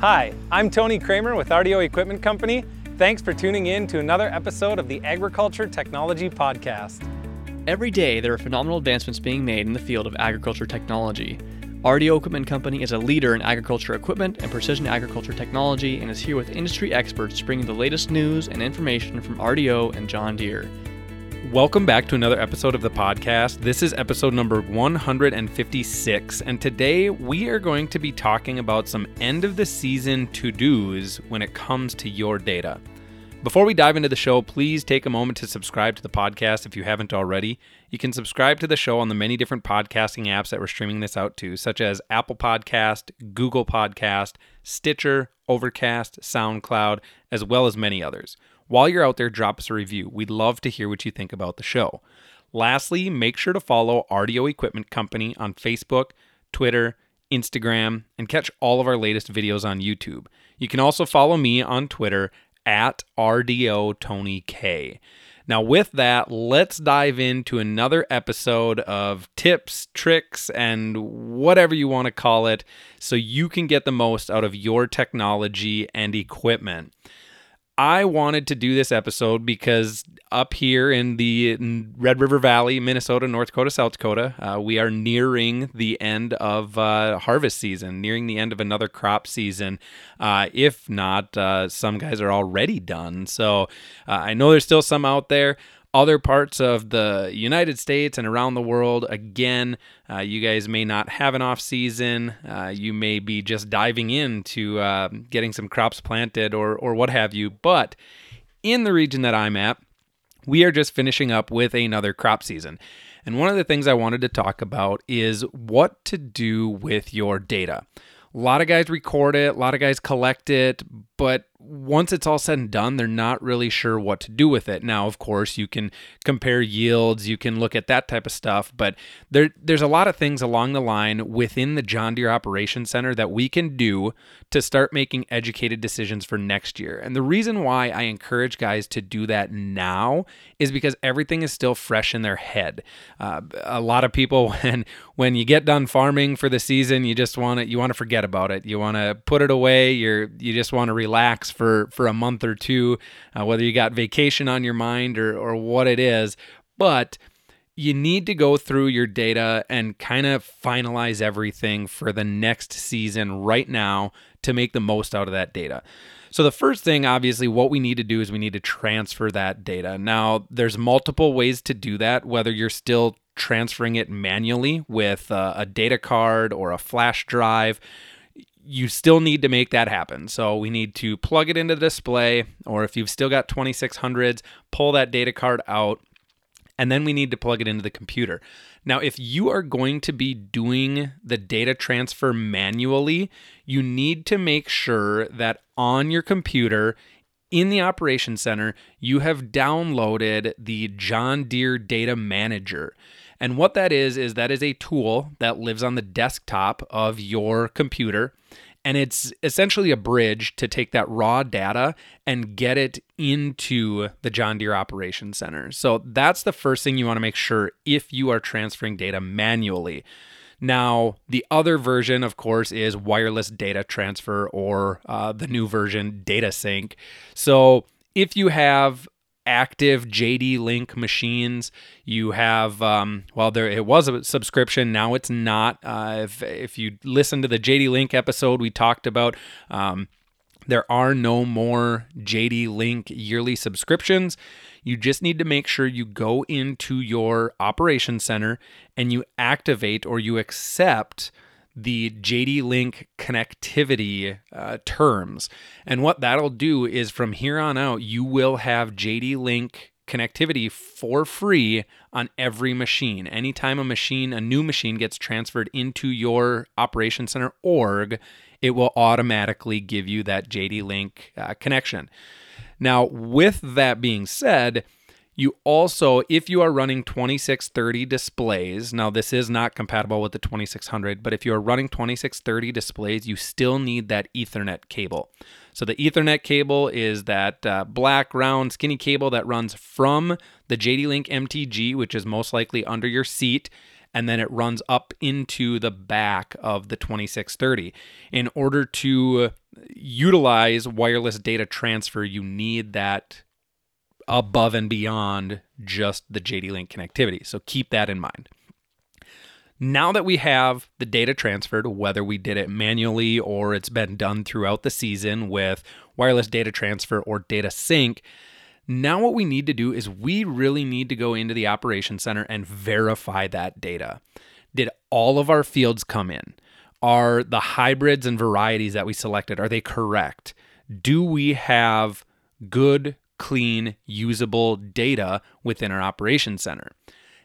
Hi, I'm Tony Kramer with RDO Equipment Company. Thanks for tuning in to another episode of the Agriculture Technology Podcast. Every day, there are phenomenal advancements being made in the field of agriculture technology. RDO Equipment Company is a leader in agriculture equipment and precision agriculture technology and is here with industry experts bringing the latest news and information from RDO and John Deere. Welcome back to another episode of the podcast. This is episode number 156, and today we are going to be talking about some end of the season to dos when it comes to your data. Before we dive into the show, please take a moment to subscribe to the podcast if you haven't already. You can subscribe to the show on the many different podcasting apps that we're streaming this out to, such as Apple Podcast, Google Podcast, Stitcher, Overcast, SoundCloud, as well as many others. While you're out there, drop us a review. We'd love to hear what you think about the show. Lastly, make sure to follow RDO Equipment Company on Facebook, Twitter, Instagram, and catch all of our latest videos on YouTube. You can also follow me on Twitter at RDO Tony K. Now, with that, let's dive into another episode of tips, tricks, and whatever you want to call it so you can get the most out of your technology and equipment. I wanted to do this episode because up here in the Red River Valley, Minnesota, North Dakota, South Dakota, uh, we are nearing the end of uh, harvest season, nearing the end of another crop season. Uh, if not, uh, some guys are already done. So uh, I know there's still some out there other parts of the United States and around the world. Again, uh, you guys may not have an off season. Uh, you may be just diving into uh, getting some crops planted or or what have you. But in the region that I'm at, we are just finishing up with another crop season. And one of the things I wanted to talk about is what to do with your data. A lot of guys record it, a lot of guys collect it, but once it's all said and done, they're not really sure what to do with it. Now, of course, you can compare yields, you can look at that type of stuff, but there there's a lot of things along the line within the John Deere Operations Center that we can do to start making educated decisions for next year. And the reason why I encourage guys to do that now is because everything is still fresh in their head. Uh, a lot of people when when you get done farming for the season, you just want to you want to forget about it. You want to put it away. You're you just want to relax for for a month or two, uh, whether you got vacation on your mind or or what it is. But you need to go through your data and kind of finalize everything for the next season right now to make the most out of that data. So the first thing obviously what we need to do is we need to transfer that data. Now there's multiple ways to do that whether you're still transferring it manually with uh, a data card or a flash drive you still need to make that happen. So we need to plug it into the display, or if you've still got 2600s, pull that data card out, and then we need to plug it into the computer. Now, if you are going to be doing the data transfer manually, you need to make sure that on your computer, in the operation center, you have downloaded the John Deere Data Manager. And what that is, is that is a tool that lives on the desktop of your computer. And it's essentially a bridge to take that raw data and get it into the John Deere Operations Center. So that's the first thing you want to make sure if you are transferring data manually. Now, the other version, of course, is wireless data transfer or uh, the new version, data sync. So if you have active JD Link machines. You have, um, well, there it was a subscription. Now it's not. Uh, if if you listen to the JD Link episode, we talked about. Um, there are no more JD Link yearly subscriptions. You just need to make sure you go into your operation center and you activate or you accept the JD Link connectivity uh, terms. And what that'll do is from here on out, you will have JD Link connectivity for free on every machine. Anytime a machine, a new machine gets transferred into your operation center org, it will automatically give you that JD Link uh, connection. Now, with that being said, you also, if you are running 2630 displays, now this is not compatible with the 2600, but if you are running 2630 displays, you still need that Ethernet cable. So the Ethernet cable is that uh, black, round, skinny cable that runs from the JD Link MTG, which is most likely under your seat, and then it runs up into the back of the 2630. In order to utilize wireless data transfer, you need that above and beyond just the JD Link connectivity. So keep that in mind. Now that we have the data transferred, whether we did it manually or it's been done throughout the season with wireless data transfer or data sync, now what we need to do is we really need to go into the operation center and verify that data. Did all of our fields come in? Are the hybrids and varieties that we selected are they correct? Do we have good, clean, usable data within our operation center?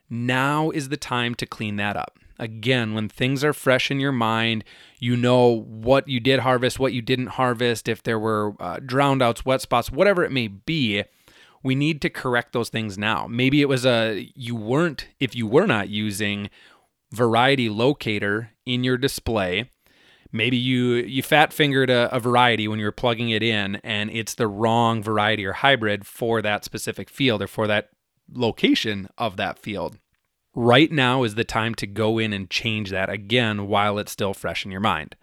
Now is the time to clean that up. Again, when things are fresh in your mind, you know what you did harvest, what you didn't harvest, if there were uh, drowned outs, wet spots, whatever it may be. We need to correct those things now. Maybe it was a you weren't if you were not using variety locator in your display. Maybe you you fat fingered a, a variety when you were plugging it in, and it's the wrong variety or hybrid for that specific field or for that location of that field. Right now is the time to go in and change that again while it's still fresh in your mind.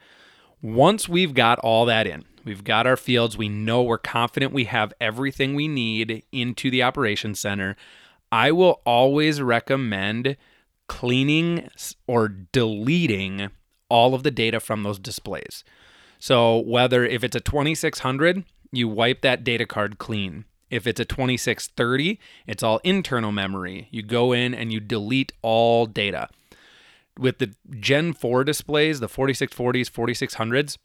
Once we've got all that in, we've got our fields, we know we're confident we have everything we need into the operations center. I will always recommend cleaning or deleting all of the data from those displays. So, whether if it's a 2600, you wipe that data card clean. If it's a 2630, it's all internal memory. You go in and you delete all data. With the Gen 4 displays, the 4640s, 4600s,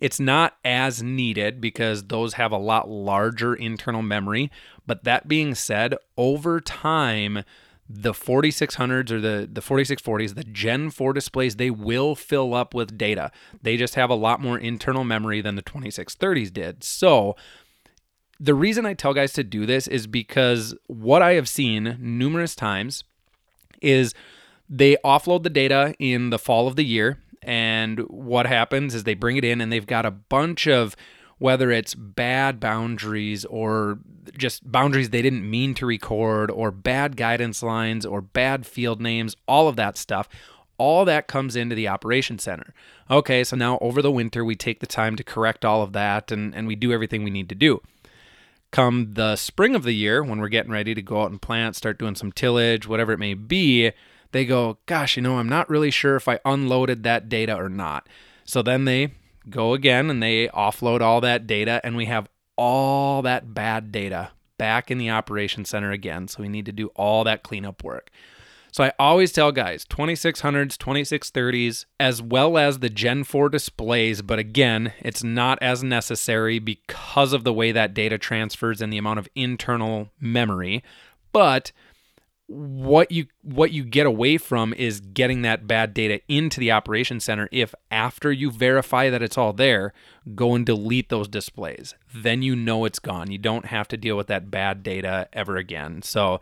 it's not as needed because those have a lot larger internal memory. But that being said, over time, the 4600s or the, the 4640s, the Gen 4 displays, they will fill up with data. They just have a lot more internal memory than the 2630s did. So, the reason I tell guys to do this is because what I have seen numerous times is they offload the data in the fall of the year. And what happens is they bring it in and they've got a bunch of whether it's bad boundaries or just boundaries they didn't mean to record or bad guidance lines or bad field names, all of that stuff. All that comes into the operation center. Okay, so now over the winter, we take the time to correct all of that and, and we do everything we need to do come the spring of the year when we're getting ready to go out and plant, start doing some tillage, whatever it may be, they go, gosh, you know, I'm not really sure if I unloaded that data or not. So then they go again and they offload all that data, and we have all that bad data back in the operation center again. So we need to do all that cleanup work. So I always tell guys 2600s, 2630s, as well as the Gen 4 displays, but again, it's not as necessary because of the way that data transfers and the amount of internal memory. But what you what you get away from is getting that bad data into the operation center if after you verify that it's all there go and delete those displays then you know it's gone you don't have to deal with that bad data ever again so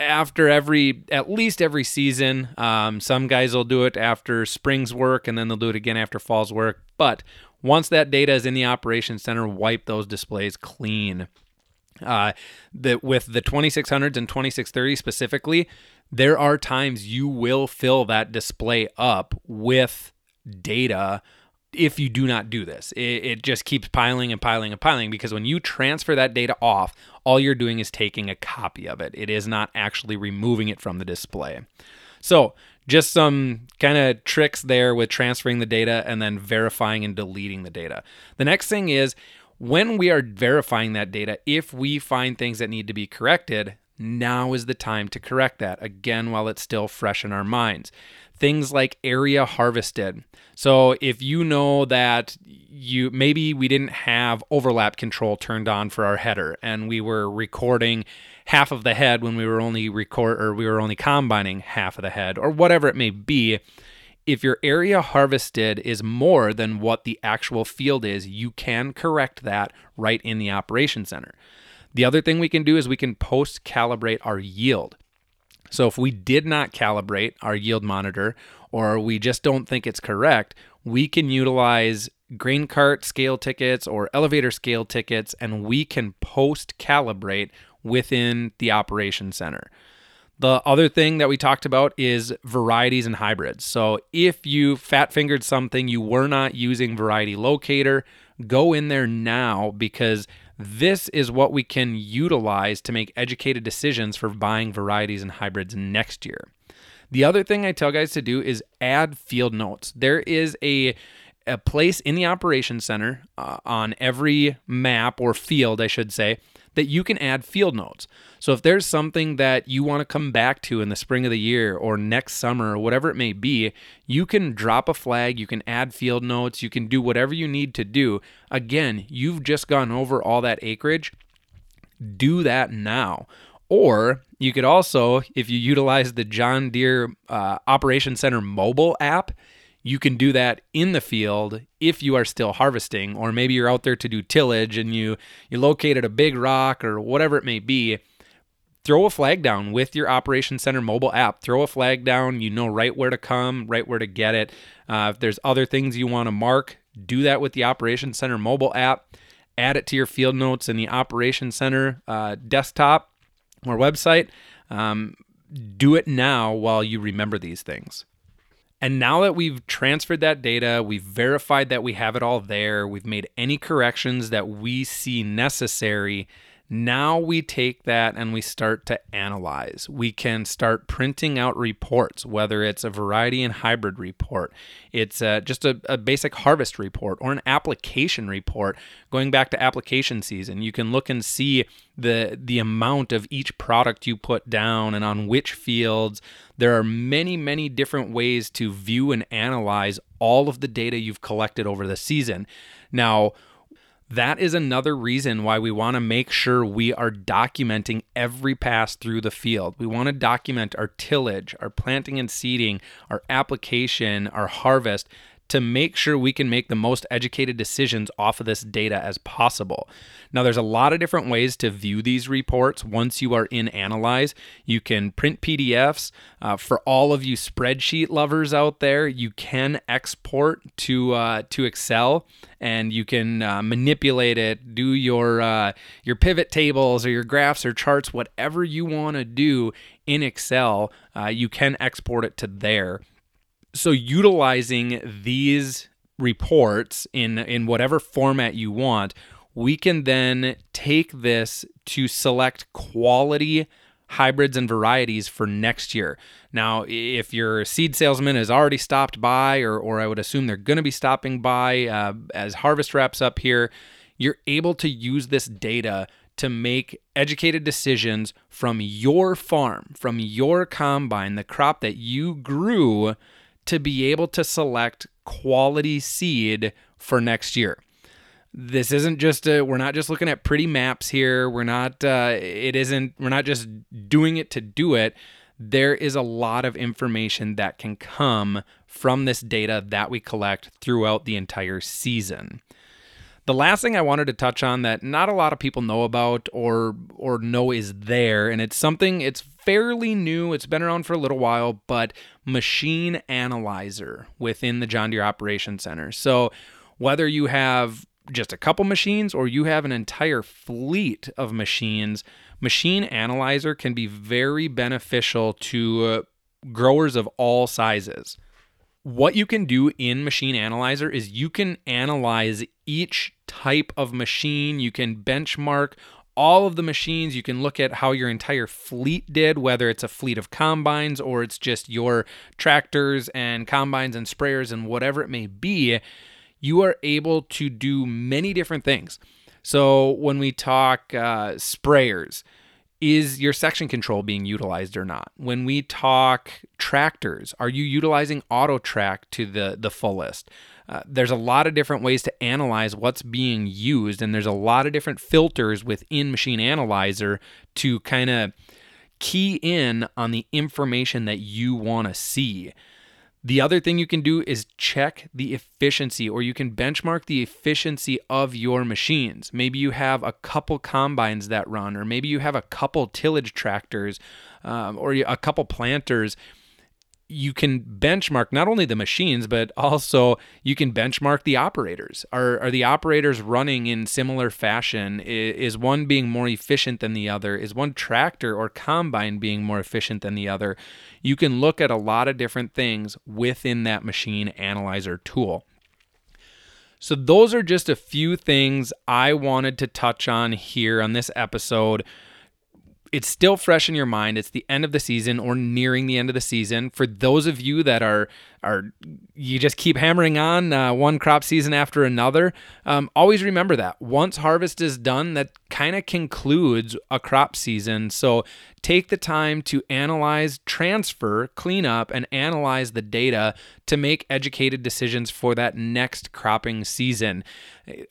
after every at least every season. Um, some guys will do it after spring's work and then they'll do it again after fall's work. But once that data is in the operation center, wipe those displays clean. Uh, the, with the 2600s and 2630 specifically, there are times you will fill that display up with data if you do not do this. It, it, just keeps piling and piling and piling because when you transfer that data off, all you're doing is taking a copy of it. It is not actually removing it from the display. So, just some kind of tricks there with transferring the data and then verifying and deleting the data. The next thing is when we are verifying that data, if we find things that need to be corrected, now is the time to correct that again while it's still fresh in our minds things like area harvested. So if you know that you maybe we didn't have overlap control turned on for our header and we were recording half of the head when we were only record or we were only combining half of the head or whatever it may be, if your area harvested is more than what the actual field is, you can correct that right in the operation center. The other thing we can do is we can post calibrate our yield. So if we did not calibrate our yield monitor or we just don't think it's correct, we can utilize grain cart scale tickets or elevator scale tickets and we can post calibrate within the operation center. The other thing that we talked about is varieties and hybrids. So if you fat fingered something, you were not using variety locator, go in there now because this is what we can utilize to make educated decisions for buying varieties and hybrids next year. The other thing I tell guys to do is add field notes. There is a a place in the operations center uh, on every map or field, I should say, that you can add field notes. So if there's something that you want to come back to in the spring of the year or next summer or whatever it may be, you can drop a flag, you can add field notes, you can do whatever you need to do. Again, you've just gone over all that acreage. Do that now. Or you could also, if you utilize the John Deere uh, Operation Center mobile app, you can do that in the field if you are still harvesting or maybe you're out there to do tillage and you you located a big rock or whatever it may be. Throw a flag down with your operation center mobile app. Throw a flag down. You know right where to come right where to get it. Uh, if there's other things you want to mark do that with the operation center mobile app. Add it to your field notes in the operation center uh, desktop or website. Um, do it now while you remember these things and now that we've transferred that data, we've verified that we have it all there, we've made any corrections that we see necessary, now we take that and we start to analyze. We can start printing out reports, whether it's a variety and hybrid report, it's just a, a, basic harvest report, or an application report. Going back to application season, you can look and see the the amount of each product you put down and on which fields. There are many, many different ways to view and analyze all of the data you've collected over the season. Now, that is another reason why we want to make sure we are documenting every pass through the field. We want to document our tillage, our planting and seeding, our application, our harvest to make sure we can make the most educated decisions off of this data as possible. Now, there's a lot of different ways to view these reports once you are in Analyze. You can print PDFs. Uh, for all of you spreadsheet lovers out there, you can export to uh, to Excel and you can uh, manipulate it, do your uh, your pivot tables or your graphs or charts, whatever you want to do in Excel. Uh, you can export it to there so utilizing these reports in in whatever format you want we can then take this to select quality hybrids and varieties for next year. Now, if your seed salesman has already stopped by, or, or I would assume they're going to be stopping by uh, as harvest wraps up here, you're able to use this data to make educated decisions from your farm, from your combine, the crop that you grew to be able to select quality seed for next year. This isn't just a, we're not just looking at pretty maps here. We're not uh, it isn't we're not just doing it to do it. There is a lot of information that can come from this data that we collect throughout the entire season. The last thing I wanted to touch on that not a lot of people know about or or know is there and it's something it's fairly new. It's been around for a little while, but machine analyzer within the John Deere Operations Center. So whether you have just a couple machines or you have an entire fleet of machines, machine analyzer can be very beneficial to uh, growers of all sizes. What you can do in Machine Analyzer is you can analyze each type of machine. You can benchmark all of the machines. You can look at how your entire fleet did, whether it's a fleet of combines or it's just your tractors and combines and sprayers and whatever it may be. You are able to do many different things. So when we talk uh, sprayers, is your section control being utilized or not? When we talk tractors, are you utilizing AutoTrac to the the fullest? Uh, there's a lot of different ways to analyze what's being used, and there's a lot of different filters within Machine Analyzer to kind of key in on the information that you want to see. The other thing you can do is check the efficiency, or you can benchmark the efficiency of your machines. Maybe you have a couple combines that run, or maybe you have a couple tillage tractors, um, or a couple planters you can benchmark not only the machines, but also you can benchmark the operators. Are, are the operators running in similar fashion? Is, one being more efficient than the other? Is one tractor or combine being more efficient than the other? You can look at a lot of different things within that machine analyzer tool. So, those are just a few things I wanted to touch on here on this episode it's still fresh in your mind. It's the end of the season or nearing the end of the season. For those of you that are are you just keep hammering on uh, one crop season after another, um, always remember that once harvest is done, that kind of concludes a crop season. So take the time to analyze, transfer, clean up, and analyze the data to make educated decisions for that next cropping season.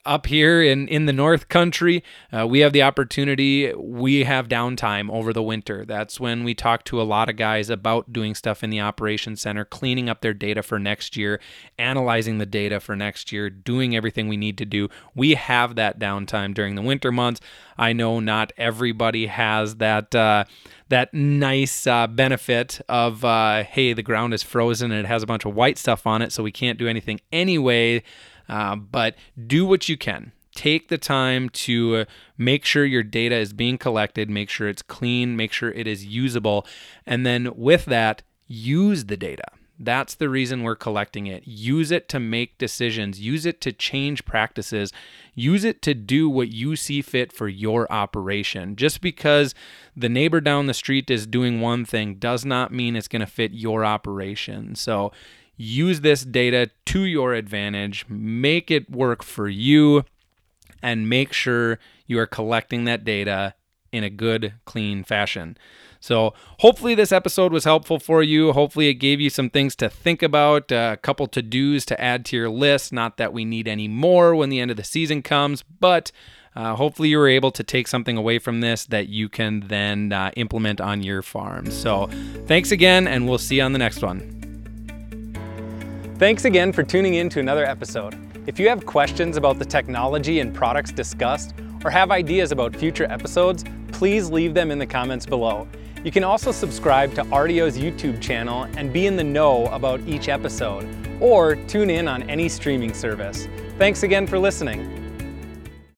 Up here in, in the North Country, uh, we have the opportunity, we have downtime over the winter. That's when we talk to a lot of guys about doing stuff in the operations center, cleaning up their data for next year, analyzing the data for next year, doing everything we need to do. We have that downtime during the winter months. I know not everybody has that. Uh, that nice uh, benefit of uh, hey the ground is frozen and it has a bunch of white stuff on it so we can't do anything anyway uh, but do what you can take the time to uh, make sure your data is being collected make sure it's clean make sure it is usable and then with that use the data that's the reason we're collecting it. Use it to make decisions, use it to change practices, use it to do what you see fit for your operation. Just because the neighbor down the street is doing one thing does not mean it's going to fit your operation. So use this data to your advantage, make it work for you, and make sure you are collecting that data in a good, clean fashion. So, hopefully, this episode was helpful for you. Hopefully, it gave you some things to think about, uh, a couple to dos to add to your list. Not that we need any more when the end of the season comes, but uh, hopefully, you were able to take something away from this that you can then uh, implement on your farm. So, thanks again, and we'll see you on the next one. Thanks again for tuning in to another episode. If you have questions about the technology and products discussed, or have ideas about future episodes, please leave them in the comments below. You can also subscribe to RDO's YouTube channel and be in the know about each episode, or tune in on any streaming service. Thanks again for listening.